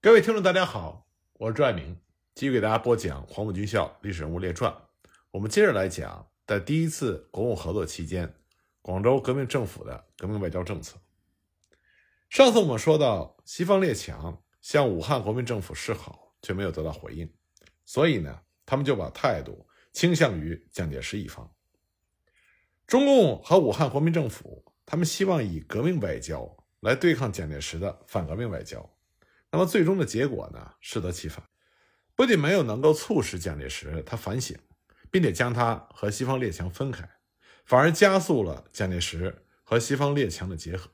各位听众，大家好，我是朱爱明，继续给大家播讲《黄埔军校历史人物列传》。我们接着来讲，在第一次国共合作期间，广州革命政府的革命外交政策。上次我们说到，西方列强向武汉国民政府示好，却没有得到回应，所以呢，他们就把态度倾向于蒋介石一方。中共和武汉国民政府，他们希望以革命外交来对抗蒋介石的反革命外交。那么最终的结果呢？适得其反，不仅没有能够促使蒋介石他反省，并且将他和西方列强分开，反而加速了蒋介石和西方列强的结合。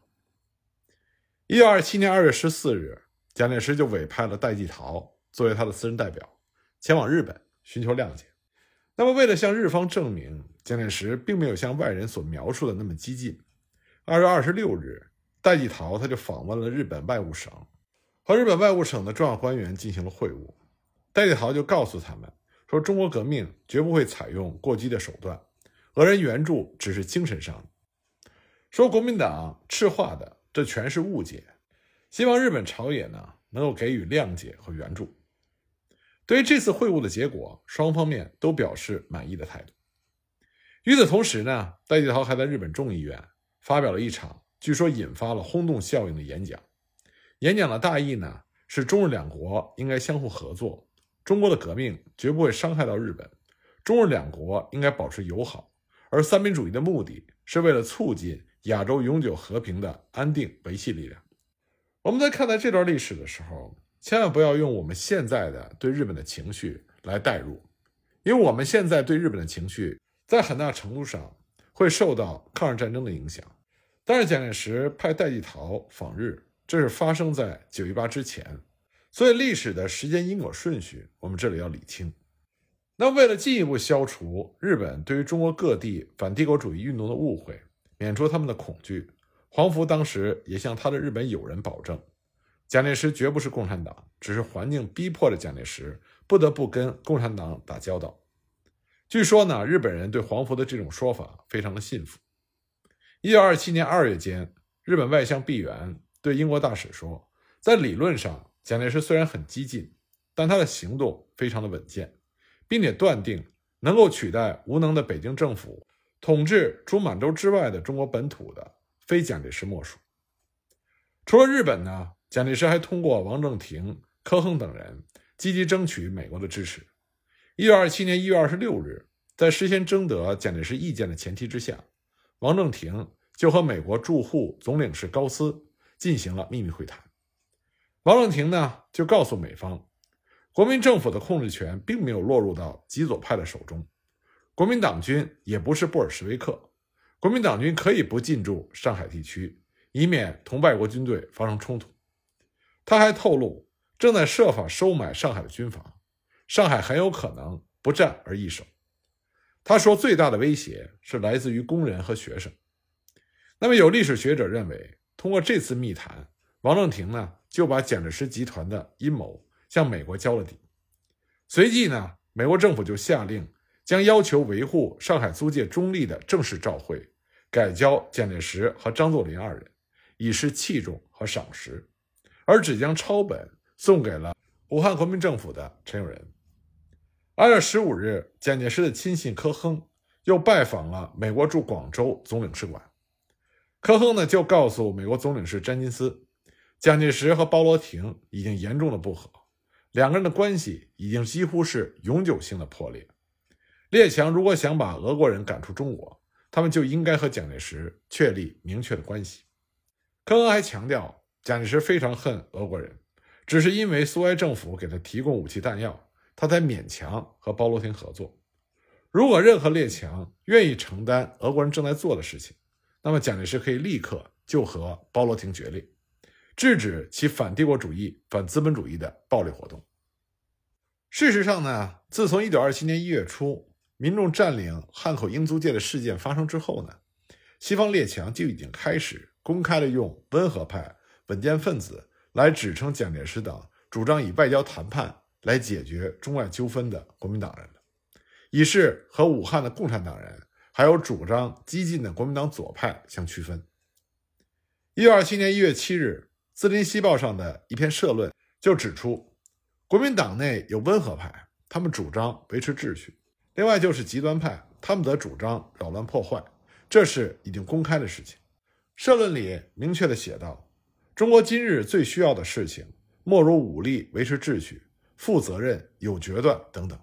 一九二七年二月十四日，蒋介石就委派了戴季陶作为他的私人代表，前往日本寻求谅解。那么，为了向日方证明蒋介石并没有像外人所描述的那么激进，二月二十六日，戴季陶他就访问了日本外务省。和日本外务省的重要官员进行了会晤，戴季陶就告诉他们说：“中国革命绝不会采用过激的手段，俄人援助只是精神上的。说国民党赤化的，这全是误解。希望日本朝野呢能够给予谅解和援助。”对于这次会晤的结果，双方面都表示满意的态度。与此同时呢，戴季陶还在日本众议院发表了一场据说引发了轰动效应的演讲。演讲的大意呢，是中日两国应该相互合作，中国的革命绝不会伤害到日本，中日两国应该保持友好，而三民主义的目的是为了促进亚洲永久和平的安定维系力量。我们在看待这段历史的时候，千万不要用我们现在的对日本的情绪来代入，因为我们现在对日本的情绪在很大程度上会受到抗日战争的影响。但是蒋介石派戴季陶访日。这是发生在九一八之前，所以历史的时间因果顺序，我们这里要理清。那为了进一步消除日本对于中国各地反帝国主义运动的误会，免除他们的恐惧，黄福当时也向他的日本友人保证，蒋介石绝不是共产党，只是环境逼迫着蒋介石不得不跟共产党打交道。据说呢，日本人对黄福的这种说法非常的信服。一九二七年二月间，日本外相毕原。对英国大使说，在理论上，蒋介石虽然很激进，但他的行动非常的稳健，并且断定能够取代无能的北京政府统治除满洲之外的中国本土的，非蒋介石莫属。除了日本呢，蒋介石还通过王正廷、柯亨等人积极争取美国的支持。一九二七年一月二十六日，在事先征得蒋介石意见的前提之下，王正廷就和美国驻沪总领事高斯。进行了秘密会谈，王正廷呢就告诉美方，国民政府的控制权并没有落入到极左派的手中，国民党军也不是布尔什维克，国民党军可以不进驻上海地区，以免同外国军队发生冲突。他还透露，正在设法收买上海的军阀，上海很有可能不战而易手。他说，最大的威胁是来自于工人和学生。那么，有历史学者认为。通过这次密谈，王正廷呢就把蒋介石集团的阴谋向美国交了底。随即呢，美国政府就下令将要求维护上海租界中立的正式照会改交蒋介石和张作霖二人，以示器重和赏识，而只将抄本送给了武汉国民政府的陈友仁。二月十五日，蒋介石的亲信柯亨又拜访了美国驻广州总领事馆。科亨呢就告诉美国总领事詹金斯，蒋介石和包罗廷已经严重的不和，两个人的关系已经几乎是永久性的破裂。列强如果想把俄国人赶出中国，他们就应该和蒋介石确立明确的关系。科恩还强调，蒋介石非常恨俄国人，只是因为苏维埃政府给他提供武器弹药，他才勉强和包罗廷合作。如果任何列强愿意承担俄国人正在做的事情，那么，蒋介石可以立刻就和包罗廷决裂，制止其反帝国主义、反资本主义的暴力活动。事实上呢，自从1927年1月初民众占领汉口英租界的事件发生之后呢，西方列强就已经开始公开的用温和派、稳健分子来指称蒋介石等主张以外交谈判来解决中外纠纷的国民党人了，以示和武汉的共产党人。还有主张激进的国民党左派相区分。一九二七年一月七日，《字林西报》上的一篇社论就指出，国民党内有温和派，他们主张维持秩序；另外就是极端派，他们则主张扰乱破坏，这是已经公开的事情。社论里明确地写道：“中国今日最需要的事情，莫如武力维持秩序、负责任、有决断等等，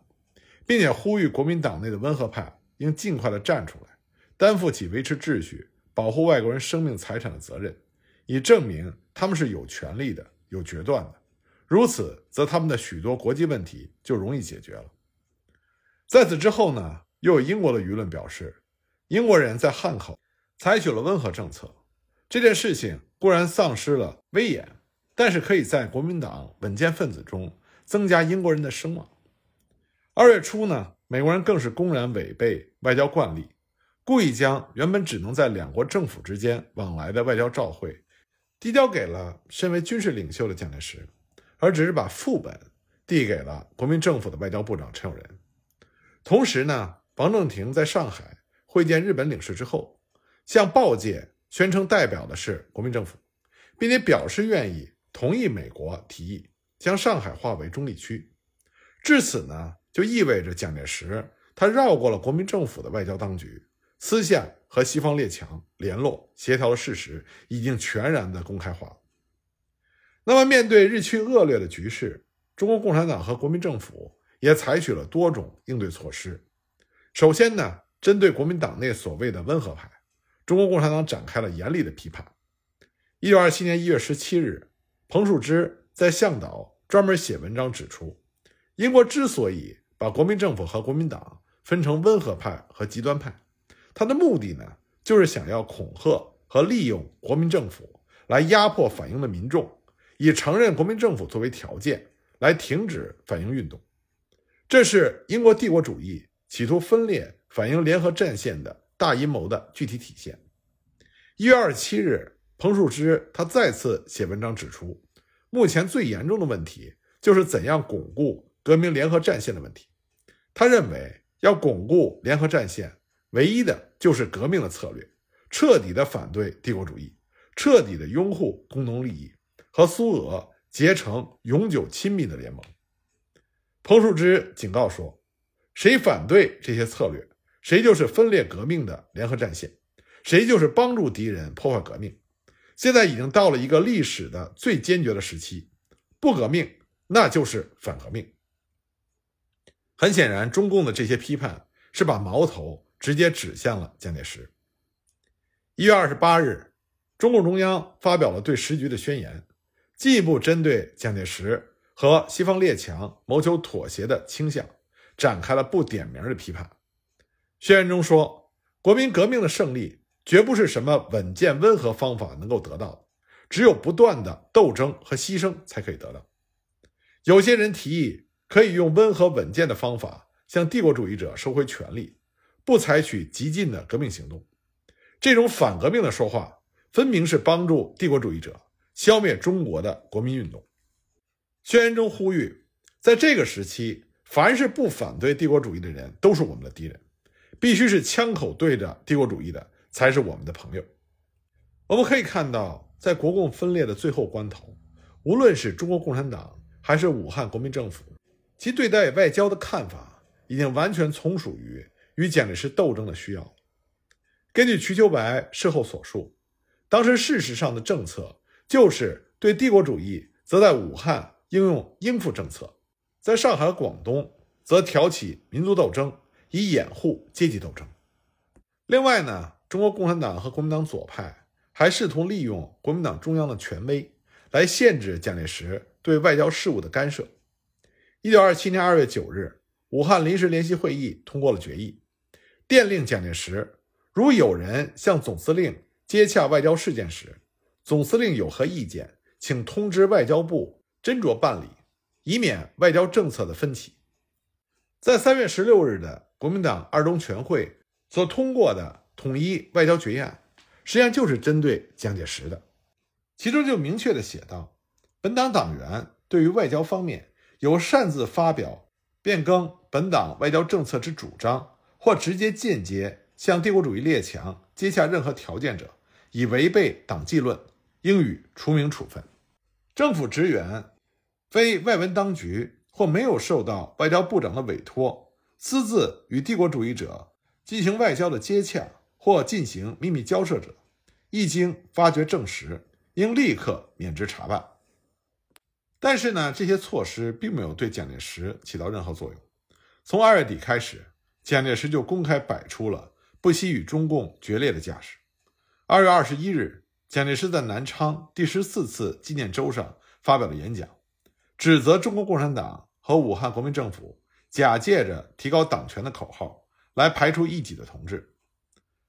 并且呼吁国民党内的温和派应尽快地站出来，担负起维持秩序、保护外国人生命财产的责任，以证明他们是有权利的、有决断的。如此，则他们的许多国际问题就容易解决了。”在此之后呢，又有英国的舆论表示，英国人在汉口采取了温和政策。这件事情固然丧失了威严，但是可以在国民党稳健分子中增加英国人的声望。二月初呢，美国人更是公然违背外交惯例，故意将原本只能在两国政府之间往来的外交照会递交给了身为军事领袖的蒋介石，而只是把副本递给了国民政府的外交部长陈友仁。同时呢，王正廷在上海会见日本领事之后，向报界。宣称代表的是国民政府，并且表示愿意同意美国提议将上海划为中立区。至此呢，就意味着蒋介石他绕过了国民政府的外交当局，私下和西方列强联络协调的事实已经全然的公开化。那么，面对日趋恶劣的局势，中国共产党和国民政府也采取了多种应对措施。首先呢，针对国民党内所谓的温和派。中国共产党展开了严厉的批判。一九二七年一月十七日，彭树之在向导专门写文章指出，英国之所以把国民政府和国民党分成温和派和极端派，他的目的呢，就是想要恐吓和利用国民政府来压迫反英的民众，以承认国民政府作为条件来停止反英运动。这是英国帝国主义企图分裂反英联合战线的。大阴谋的具体体现。一月二十七日，彭树之他再次写文章指出，目前最严重的问题就是怎样巩固革命联合战线的问题。他认为，要巩固联合战线，唯一的就是革命的策略，彻底的反对帝国主义，彻底的拥护共同利益，和苏俄结成永久亲密的联盟。彭树之警告说，谁反对这些策略？谁就是分裂革命的联合战线，谁就是帮助敌人破坏革命。现在已经到了一个历史的最坚决的时期，不革命那就是反革命。很显然，中共的这些批判是把矛头直接指向了蒋介石。一月二十八日，中共中央发表了对时局的宣言，进一步针对蒋介石和西方列强谋求妥协的倾向，展开了不点名的批判。宣言中说，国民革命的胜利绝不是什么稳健温和方法能够得到的，只有不断的斗争和牺牲才可以得到。有些人提议可以用温和稳健的方法向帝国主义者收回权力，不采取激进的革命行动。这种反革命的说话，分明是帮助帝国主义者消灭中国的国民运动。宣言中呼吁，在这个时期，凡是不反对帝国主义的人，都是我们的敌人。必须是枪口对着帝国主义的才是我们的朋友。我们可以看到，在国共分裂的最后关头，无论是中国共产党还是武汉国民政府，其对待外交的看法已经完全从属于与蒋介石斗争的需要。根据瞿秋白事后所述，当时事实上的政策就是对帝国主义，则在武汉应用应付政策，在上海、广东则挑起民族斗争。以掩护阶级斗争。另外呢，中国共产党和国民党左派还试图利用国民党中央的权威来限制蒋介石对外交事务的干涉。一九二七年二月九日，武汉临时联席会议通过了决议，电令蒋介石：如有人向总司令接洽外交事件时，总司令有何意见，请通知外交部斟酌办理，以免外交政策的分歧。在三月十六日的。国民党二中全会所通过的统一外交决议案，实际上就是针对蒋介石的，其中就明确的写道：本党党员对于外交方面有擅自发表变更本党外交政策之主张，或直接间接向帝国主义列强接洽任何条件者，以违背党纪论，应予除名处分。政府职员非外文当局或没有受到外交部长的委托，私自与帝国主义者进行外交的接洽或进行秘密交涉者，一经发觉证实，应立刻免职查办。但是呢，这些措施并没有对蒋介石起到任何作用。从二月底开始，蒋介石就公开摆出了不惜与中共决裂的架势。二月二十一日，蒋介石在南昌第十四次纪念周上发表了演讲，指责中国共产党和武汉国民政府假借着提高党权的口号来排除异己的同志。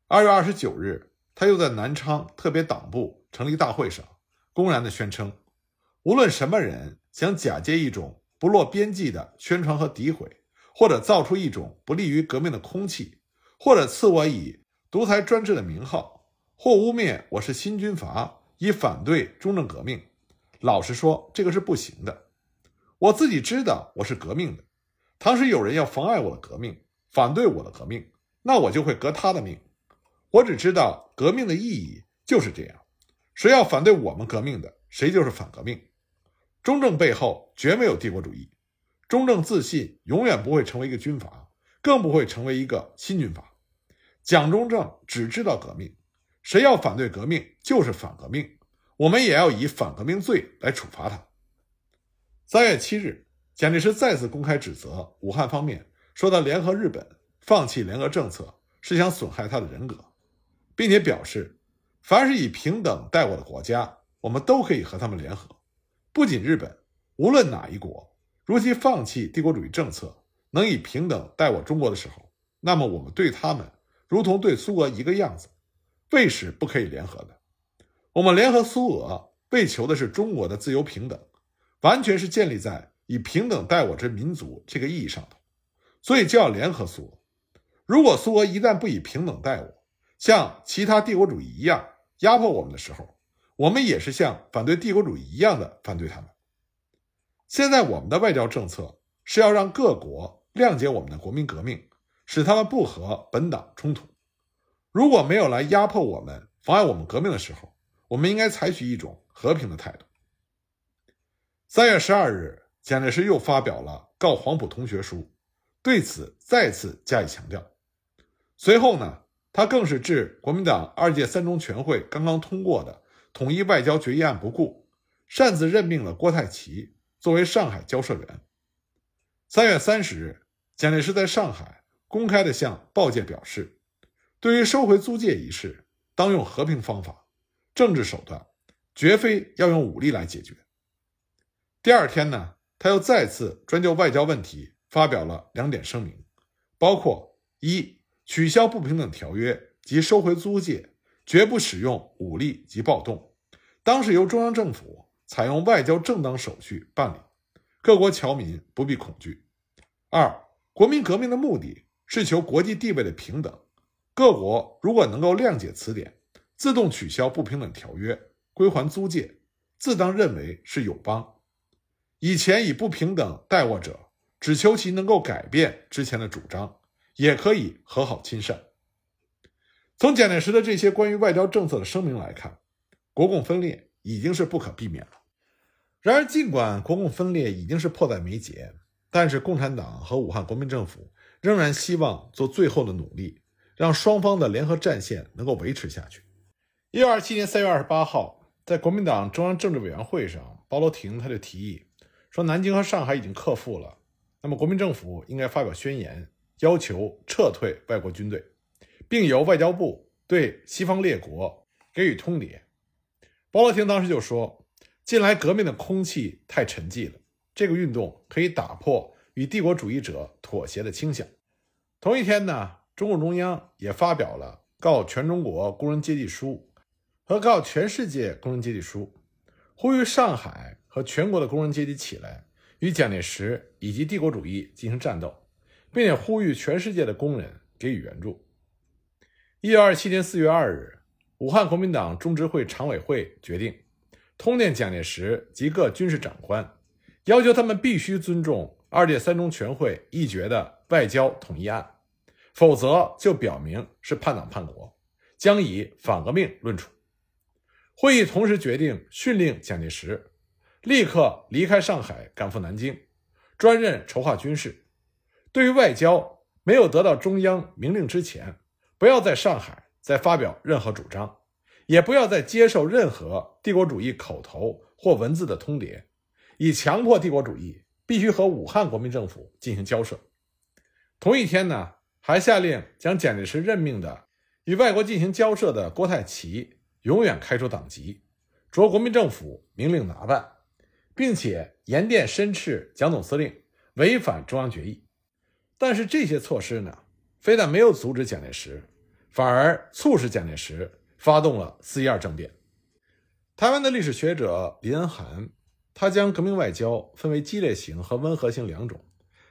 二月二十九日，他又在南昌特别党部成立大会上，公然的宣称。无论什么人想假借一种不落边际的宣传和诋毁，或者造出一种不利于革命的空气，或者赐我以独裁专制的名号，或污蔑我是新军阀，以反对中正革命，老实说，这个是不行的。我自己知道我是革命的，倘使有人要妨碍我的革命，反对我的革命，那我就会革他的命。我只知道革命的意义就是这样，谁要反对我们革命的，谁就是反革命。中正背后绝没有帝国主义，中正自信永远不会成为一个军阀，更不会成为一个新军阀。蒋中正只知道革命，谁要反对革命就是反革命，我们也要以反革命罪来处罚他。三月七日，蒋介石再次公开指责武汉方面，说他联合日本放弃联合政策是想损害他的人格，并且表示，凡是以平等待我的国家，我们都可以和他们联合。不仅日本，无论哪一国，如其放弃帝国主义政策，能以平等待我中国的时候，那么我们对他们如同对苏俄一个样子，为使不可以联合的。我们联合苏俄，为求的是中国的自由平等，完全是建立在以平等待我之民族这个意义上的，所以就要联合苏俄。如果苏俄一旦不以平等待我，像其他帝国主义一样压迫我们的时候，我们也是像反对帝国主义一样的反对他们。现在我们的外交政策是要让各国谅解我们的国民革命，使他们不和本党冲突。如果没有来压迫我们、妨碍我们革命的时候，我们应该采取一种和平的态度。三月十二日，蒋介石又发表了告黄埔同学书，对此再次加以强调。随后呢，他更是致国民党二届三中全会刚刚通过的。统一外交决议案不顾，擅自任命了郭泰祺作为上海交涉员。三月三十日，蒋介石在上海公开的向报界表示，对于收回租界一事，当用和平方法、政治手段，绝非要用武力来解决。第二天呢，他又再次专就外交问题发表了两点声明，包括一取消不平等条约及收回租界。绝不使用武力及暴动，当是由中央政府采用外交正当手续办理，各国侨民不必恐惧。二，国民革命的目的是求国际地位的平等，各国如果能够谅解此点，自动取消不平等条约，归还租界，自当认为是友邦。以前以不平等待我者，只求其能够改变之前的主张，也可以和好亲善。从蒋介石的这些关于外交政策的声明来看，国共分裂已经是不可避免了。然而，尽管国共分裂已经是迫在眉睫，但是共产党和武汉国民政府仍然希望做最后的努力，让双方的联合战线能够维持下去。一九二七年三月二十八号，在国民党中央政治委员会上，包罗廷他就提议说，南京和上海已经克复了，那么国民政府应该发表宣言，要求撤退外国军队。并由外交部对西方列国给予通牒。包罗廷当时就说：“近来革命的空气太沉寂了，这个运动可以打破与帝国主义者妥协的倾向。”同一天呢，中共中央也发表了告全中国工人阶级书和告全世界工人阶级书，呼吁上海和全国的工人阶级起来，与蒋介石以及帝国主义进行战斗，并且呼吁全世界的工人给予援助。一九二七年四月二日，武汉国民党中执会常委会决定通电蒋介石及各军事长官，要求他们必须尊重二届三中全会议决的外交统一案，否则就表明是叛党叛国，将以反革命论处。会议同时决定训令蒋介石，立刻离开上海，赶赴南京，专任筹划军事。对于外交，没有得到中央明令之前，不要在上海再发表任何主张，也不要再接受任何帝国主义口头或文字的通牒，以强迫帝国主义必须和武汉国民政府进行交涉。同一天呢，还下令将蒋介石任命的与外国进行交涉的郭泰祺永远开除党籍，着国民政府明令拿办，并且严电申斥蒋总司令违反中央决议。但是这些措施呢，非但没有阻止蒋介石，反而促使蒋介石发动了四一二政变。台湾的历史学者林恩涵，他将革命外交分为激烈型和温和型两种。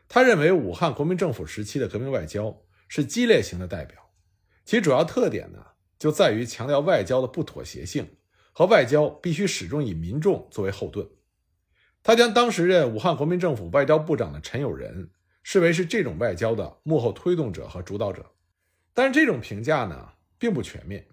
他认为武汉国民政府时期的革命外交是激烈型的代表，其主要特点呢，就在于强调外交的不妥协性和外交必须始终以民众作为后盾。他将当时任武汉国民政府外交部长的陈友仁。视为是这种外交的幕后推动者和主导者，但是这种评价呢并不全面，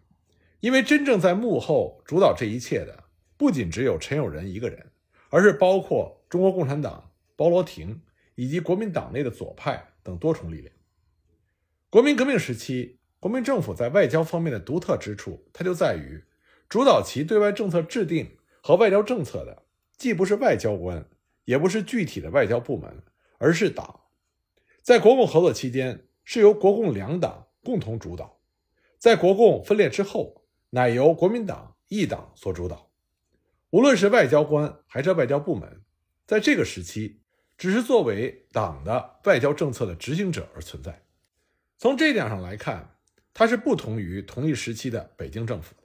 因为真正在幕后主导这一切的不仅只有陈友仁一个人，而是包括中国共产党、包罗廷以及国民党内的左派等多重力量。国民革命时期，国民政府在外交方面的独特之处，它就在于主导其对外政策制定和外交政策的，既不是外交官，也不是具体的外交部门，而是党。在国共合作期间，是由国共两党共同主导；在国共分裂之后，乃由国民党一党所主导。无论是外交官还是外交部门，在这个时期，只是作为党的外交政策的执行者而存在。从这点上来看，它是不同于同一时期的北京政府的。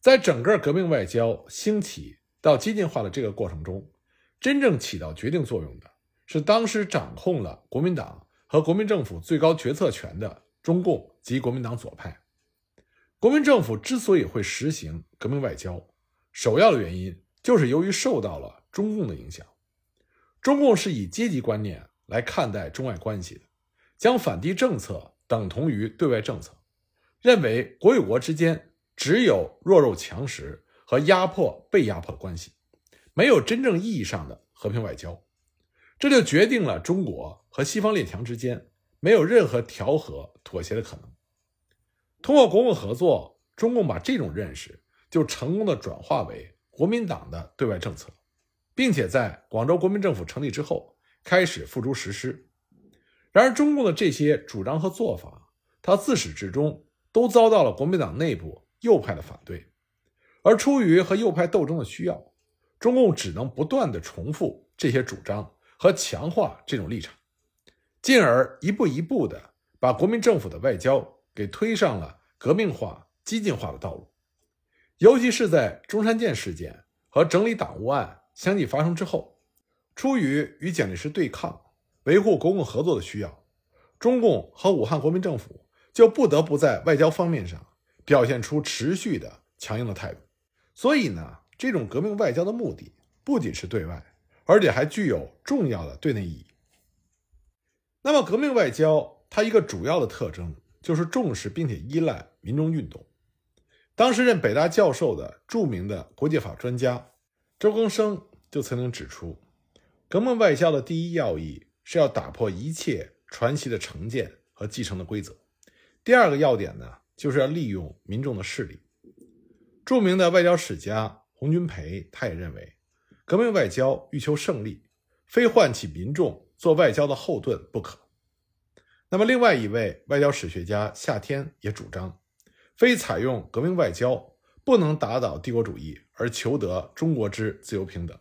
在整个革命外交兴起到激进化的这个过程中，真正起到决定作用的。是当时掌控了国民党和国民政府最高决策权的中共及国民党左派。国民政府之所以会实行革命外交，首要的原因就是由于受到了中共的影响。中共是以阶级观念来看待中外关系的，将反帝政策等同于对外政策，认为国与国之间只有弱肉强食和压迫被压迫的关系，没有真正意义上的和平外交。这就决定了中国和西方列强之间没有任何调和妥协的可能。通过国共合作，中共把这种认识就成功的转化为国民党的对外政策，并且在广州国民政府成立之后开始付诸实施。然而，中共的这些主张和做法，他自始至终都遭到了国民党内部右派的反对，而出于和右派斗争的需要，中共只能不断的重复这些主张。和强化这种立场，进而一步一步的把国民政府的外交给推上了革命化、激进化的道路。尤其是在中山舰事件和整理党务案相继发生之后，出于与蒋介石对抗、维护国共合作的需要，中共和武汉国民政府就不得不在外交方面上表现出持续的强硬的态度。所以呢，这种革命外交的目的不仅是对外。而且还具有重要的对内意义。那么，革命外交它一个主要的特征就是重视并且依赖民众运动。当时任北大教授的著名的国际法专家周庚生就曾经指出，革命外交的第一要义是要打破一切传奇的成见和继承的规则。第二个要点呢，就是要利用民众的势力。著名的外交史家洪君培他也认为。革命外交欲求胜利，非唤起民众做外交的后盾不可。那么，另外一位外交史学家夏天也主张，非采用革命外交不能打倒帝国主义而求得中国之自由平等。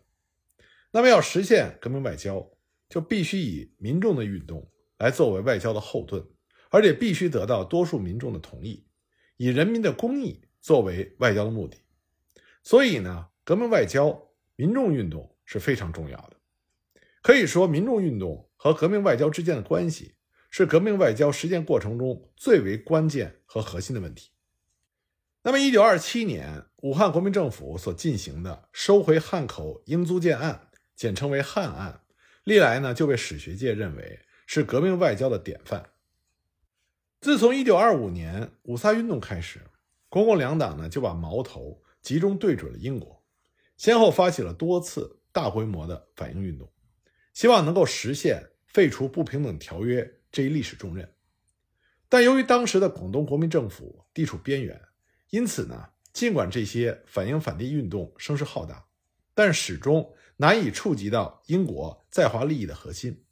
那么，要实现革命外交，就必须以民众的运动来作为外交的后盾，而且必须得到多数民众的同意，以人民的公义作为外交的目的。所以呢，革命外交。民众运动是非常重要的，可以说，民众运动和革命外交之间的关系是革命外交实践过程中最为关键和核心的问题。那么，一九二七年，武汉国民政府所进行的收回汉口英租界案，简称为汉案，历来呢就被史学界认为是革命外交的典范。自从一九二五年五卅运动开始，国共两党呢就把矛头集中对准了英国。先后发起了多次大规模的反英运动，希望能够实现废除不平等条约这一历史重任。但由于当时的广东国民政府地处边缘，因此呢，尽管这些反英反帝运动声势浩大，但始终难以触及到英国在华利益的核心。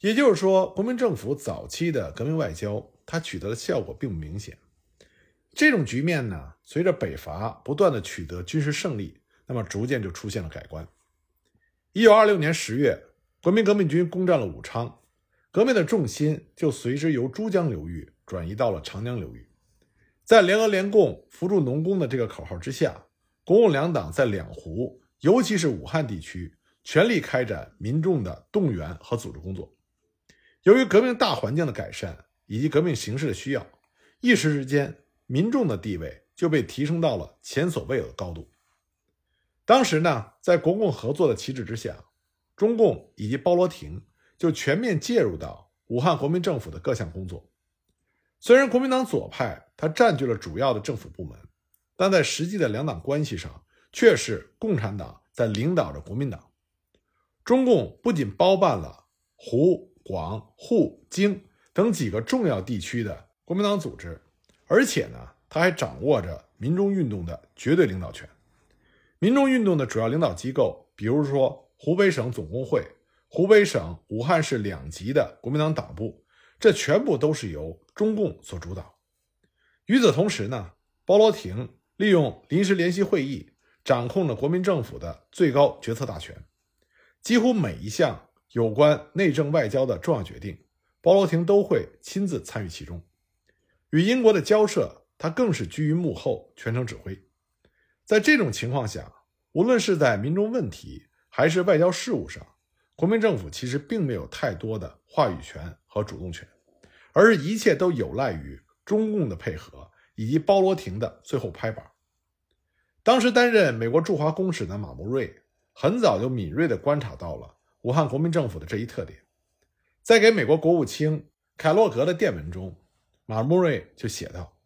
也就是说，国民政府早期的革命外交，它取得的效果并不明显。这种局面呢，随着北伐不断的取得军事胜利，那么逐渐就出现了改观。一九二六年十月，国民革命军攻占了武昌，革命的重心就随之由珠江流域转移到了长江流域。在联俄联共扶助农工的这个口号之下，国共两党在两湖，尤其是武汉地区，全力开展民众的动员和组织工作。由于革命大环境的改善以及革命形势的需要，一时之间，民众的地位就被提升到了前所未有的高度。当时呢，在国共合作的旗帜之下，中共以及包罗廷就全面介入到武汉国民政府的各项工作。虽然国民党左派它占据了主要的政府部门，但在实际的两党关系上，却是共产党在领导着国民党。中共不仅包办了湖。广沪京等几个重要地区的国民党组织，而且呢，他还掌握着民众运动的绝对领导权。民众运动的主要领导机构，比如说湖北省总工会、湖北省武汉市两级的国民党党部，这全部都是由中共所主导。与此同时呢，包罗廷利用临时联席会议掌控了国民政府的最高决策大权，几乎每一项。有关内政外交的重要决定，包罗廷都会亲自参与其中。与英国的交涉，他更是居于幕后，全程指挥。在这种情况下，无论是在民众问题还是外交事务上，国民政府其实并没有太多的话语权和主动权，而一切都有赖于中共的配合以及包罗廷的最后拍板。当时担任美国驻华公使的马慕瑞，很早就敏锐地观察到了。武汉国民政府的这一特点，在给美国国务卿凯洛格的电文中，马穆瑞就写道：“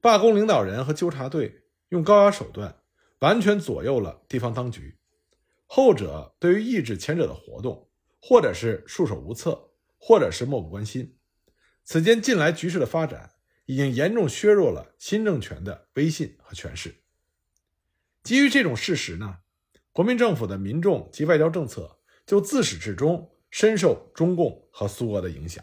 罢工领导人和纠察队用高压手段，完全左右了地方当局。后者对于抑制前者的活动，或者是束手无策，或者是漠不关心。此间近来局势的发展，已经严重削弱了新政权的威信和权势。基于这种事实呢，国民政府的民众及外交政策。就自始至终深受中共和苏俄的影响。